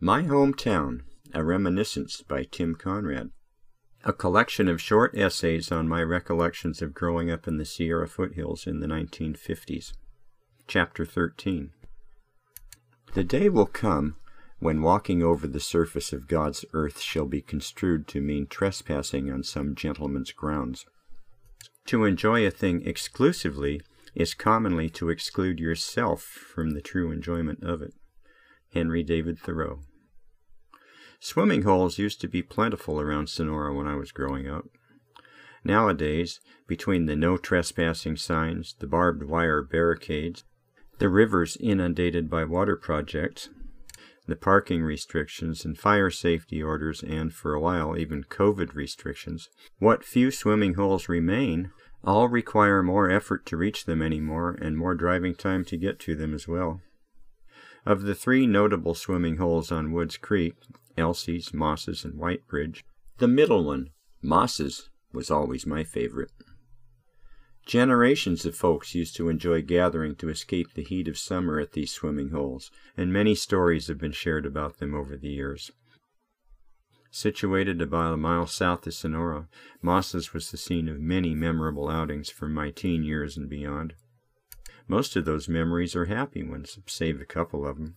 My Hometown, A Reminiscence by Tim Conrad. A collection of short essays on my recollections of growing up in the Sierra foothills in the 1950s. Chapter 13. The day will come when walking over the surface of God's earth shall be construed to mean trespassing on some gentleman's grounds. To enjoy a thing exclusively is commonly to exclude yourself from the true enjoyment of it. Henry David Thoreau. Swimming holes used to be plentiful around Sonora when I was growing up. Nowadays, between the no trespassing signs, the barbed wire barricades, the rivers inundated by water projects, the parking restrictions and fire safety orders, and for a while even COVID restrictions, what few swimming holes remain all require more effort to reach them anymore and more driving time to get to them as well. Of the three notable swimming holes on Woods Creek, Elsie's, Moss's, and Whitebridge, the middle one, Moss's, was always my favorite. Generations of folks used to enjoy gathering to escape the heat of summer at these swimming holes, and many stories have been shared about them over the years. Situated about a mile south of Sonora, Moss's was the scene of many memorable outings from my teen years and beyond. Most of those memories are happy ones, save a couple of them.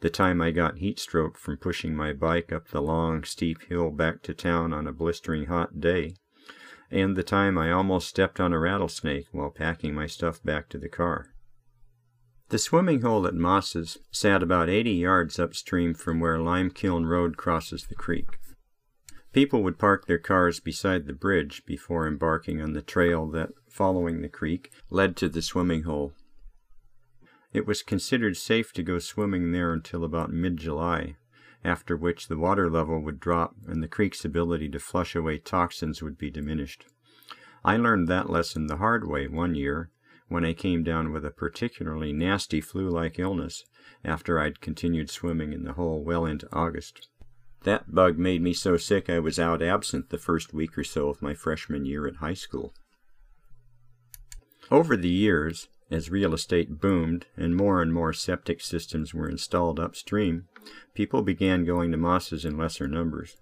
The time I got heat stroke from pushing my bike up the long, steep hill back to town on a blistering hot day, and the time I almost stepped on a rattlesnake while packing my stuff back to the car. The swimming hole at Moss's sat about 80 yards upstream from where Limekiln Road crosses the creek. People would park their cars beside the bridge before embarking on the trail that, following the creek, led to the swimming hole. It was considered safe to go swimming there until about mid July, after which the water level would drop and the creek's ability to flush away toxins would be diminished. I learned that lesson the hard way one year when I came down with a particularly nasty flu like illness after I'd continued swimming in the hole well into August. That bug made me so sick I was out absent the first week or so of my freshman year at high school. Over the years, as real estate boomed and more and more septic systems were installed upstream, people began going to Moss's in lesser numbers.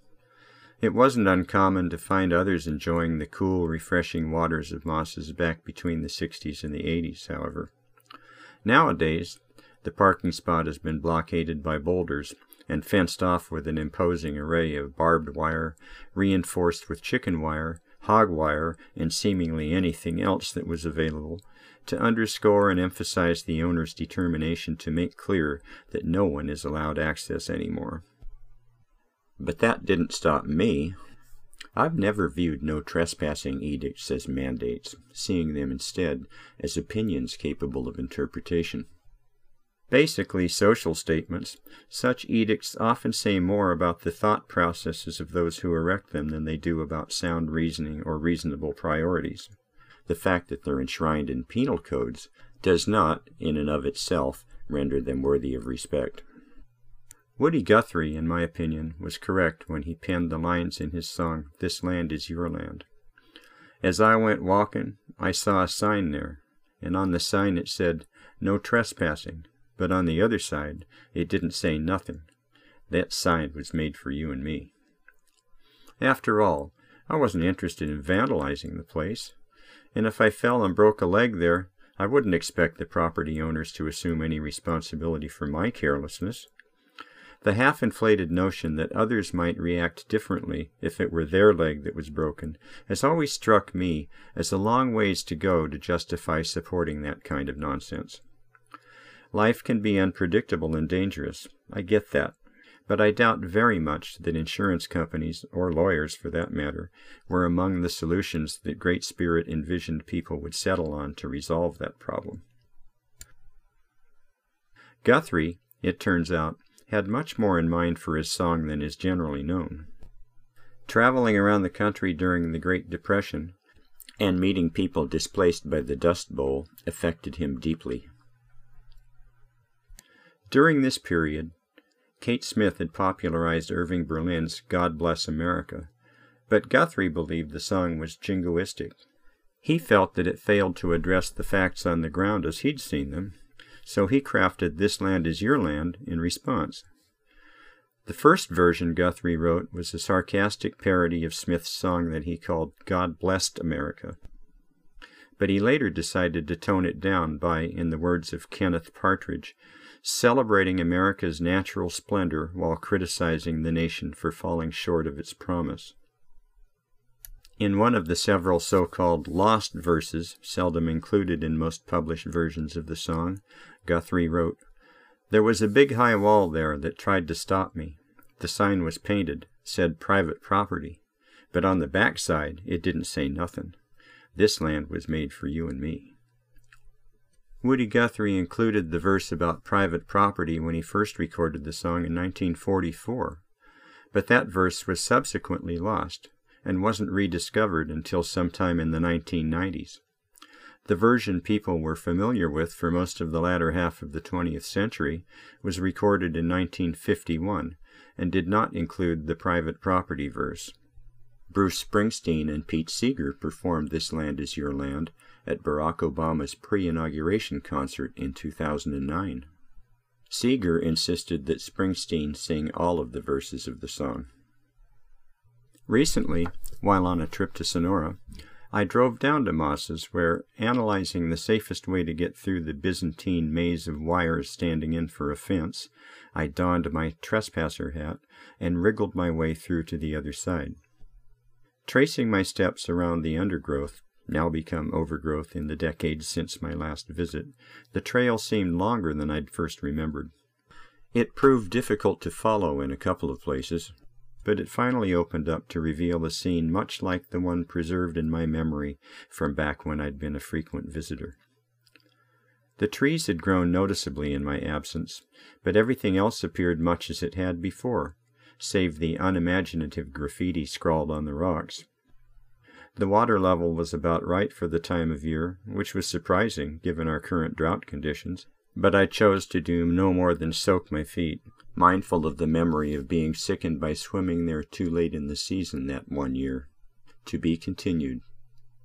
It wasn't uncommon to find others enjoying the cool, refreshing waters of Moss's back between the 60s and the 80s, however. Nowadays, the parking spot has been blockaded by boulders and fenced off with an imposing array of barbed wire, reinforced with chicken wire, hog wire, and seemingly anything else that was available to underscore and emphasize the owner's determination to make clear that no one is allowed access anymore. But that didn't stop me. I've never viewed no trespassing edicts as mandates, seeing them instead as opinions capable of interpretation. Basically, social statements, such edicts often say more about the thought processes of those who erect them than they do about sound reasoning or reasonable priorities the fact that they're enshrined in penal codes does not, in and of itself, render them worthy of respect. Woody Guthrie, in my opinion, was correct when he penned the lines in his song, This Land is Your Land. As I went walking, I saw a sign there, and on the sign it said, No trespassing, but on the other side it didn't say nothing. That side was made for you and me. After all, I wasn't interested in vandalizing the place and if I fell and broke a leg there, I wouldn't expect the property owners to assume any responsibility for my carelessness. The half inflated notion that others might react differently if it were their leg that was broken has always struck me as a long ways to go to justify supporting that kind of nonsense. Life can be unpredictable and dangerous. I get that but I doubt very much that insurance companies, or lawyers for that matter, were among the solutions that Great Spirit envisioned people would settle on to resolve that problem. Guthrie, it turns out, had much more in mind for his song than is generally known. Traveling around the country during the Great Depression and meeting people displaced by the Dust Bowl affected him deeply. During this period, Kate Smith had popularized Irving Berlin's God Bless America, but Guthrie believed the song was jingoistic. He felt that it failed to address the facts on the ground as he'd seen them, so he crafted This Land Is Your Land in response. The first version Guthrie wrote was a sarcastic parody of Smith's song that he called God Blessed America. But he later decided to tone it down by, in the words of Kenneth Partridge, celebrating America's natural splendor while criticizing the nation for falling short of its promise. In one of the several so called lost verses, seldom included in most published versions of the song, Guthrie wrote, There was a big high wall there that tried to stop me. The sign was painted, said private property, but on the back side it didn't say nothing. This land was made for you and me. Woody Guthrie included the verse about private property when he first recorded the song in 1944, but that verse was subsequently lost and wasn't rediscovered until sometime in the 1990s. The version people were familiar with for most of the latter half of the 20th century was recorded in 1951 and did not include the private property verse. Bruce Springsteen and Pete Seeger performed This Land Is Your Land at Barack Obama's pre inauguration concert in 2009. Seeger insisted that Springsteen sing all of the verses of the song. Recently, while on a trip to Sonora, I drove down to Moss's, where, analyzing the safest way to get through the Byzantine maze of wires standing in for a fence, I donned my trespasser hat and wriggled my way through to the other side. Tracing my steps around the undergrowth, now become overgrowth in the decades since my last visit, the trail seemed longer than I'd first remembered. It proved difficult to follow in a couple of places, but it finally opened up to reveal a scene much like the one preserved in my memory from back when I'd been a frequent visitor. The trees had grown noticeably in my absence, but everything else appeared much as it had before, save the unimaginative graffiti scrawled on the rocks. The water level was about right for the time of year, which was surprising given our current drought conditions, but I chose to do no more than soak my feet, mindful of the memory of being sickened by swimming there too late in the season that one year. To be continued.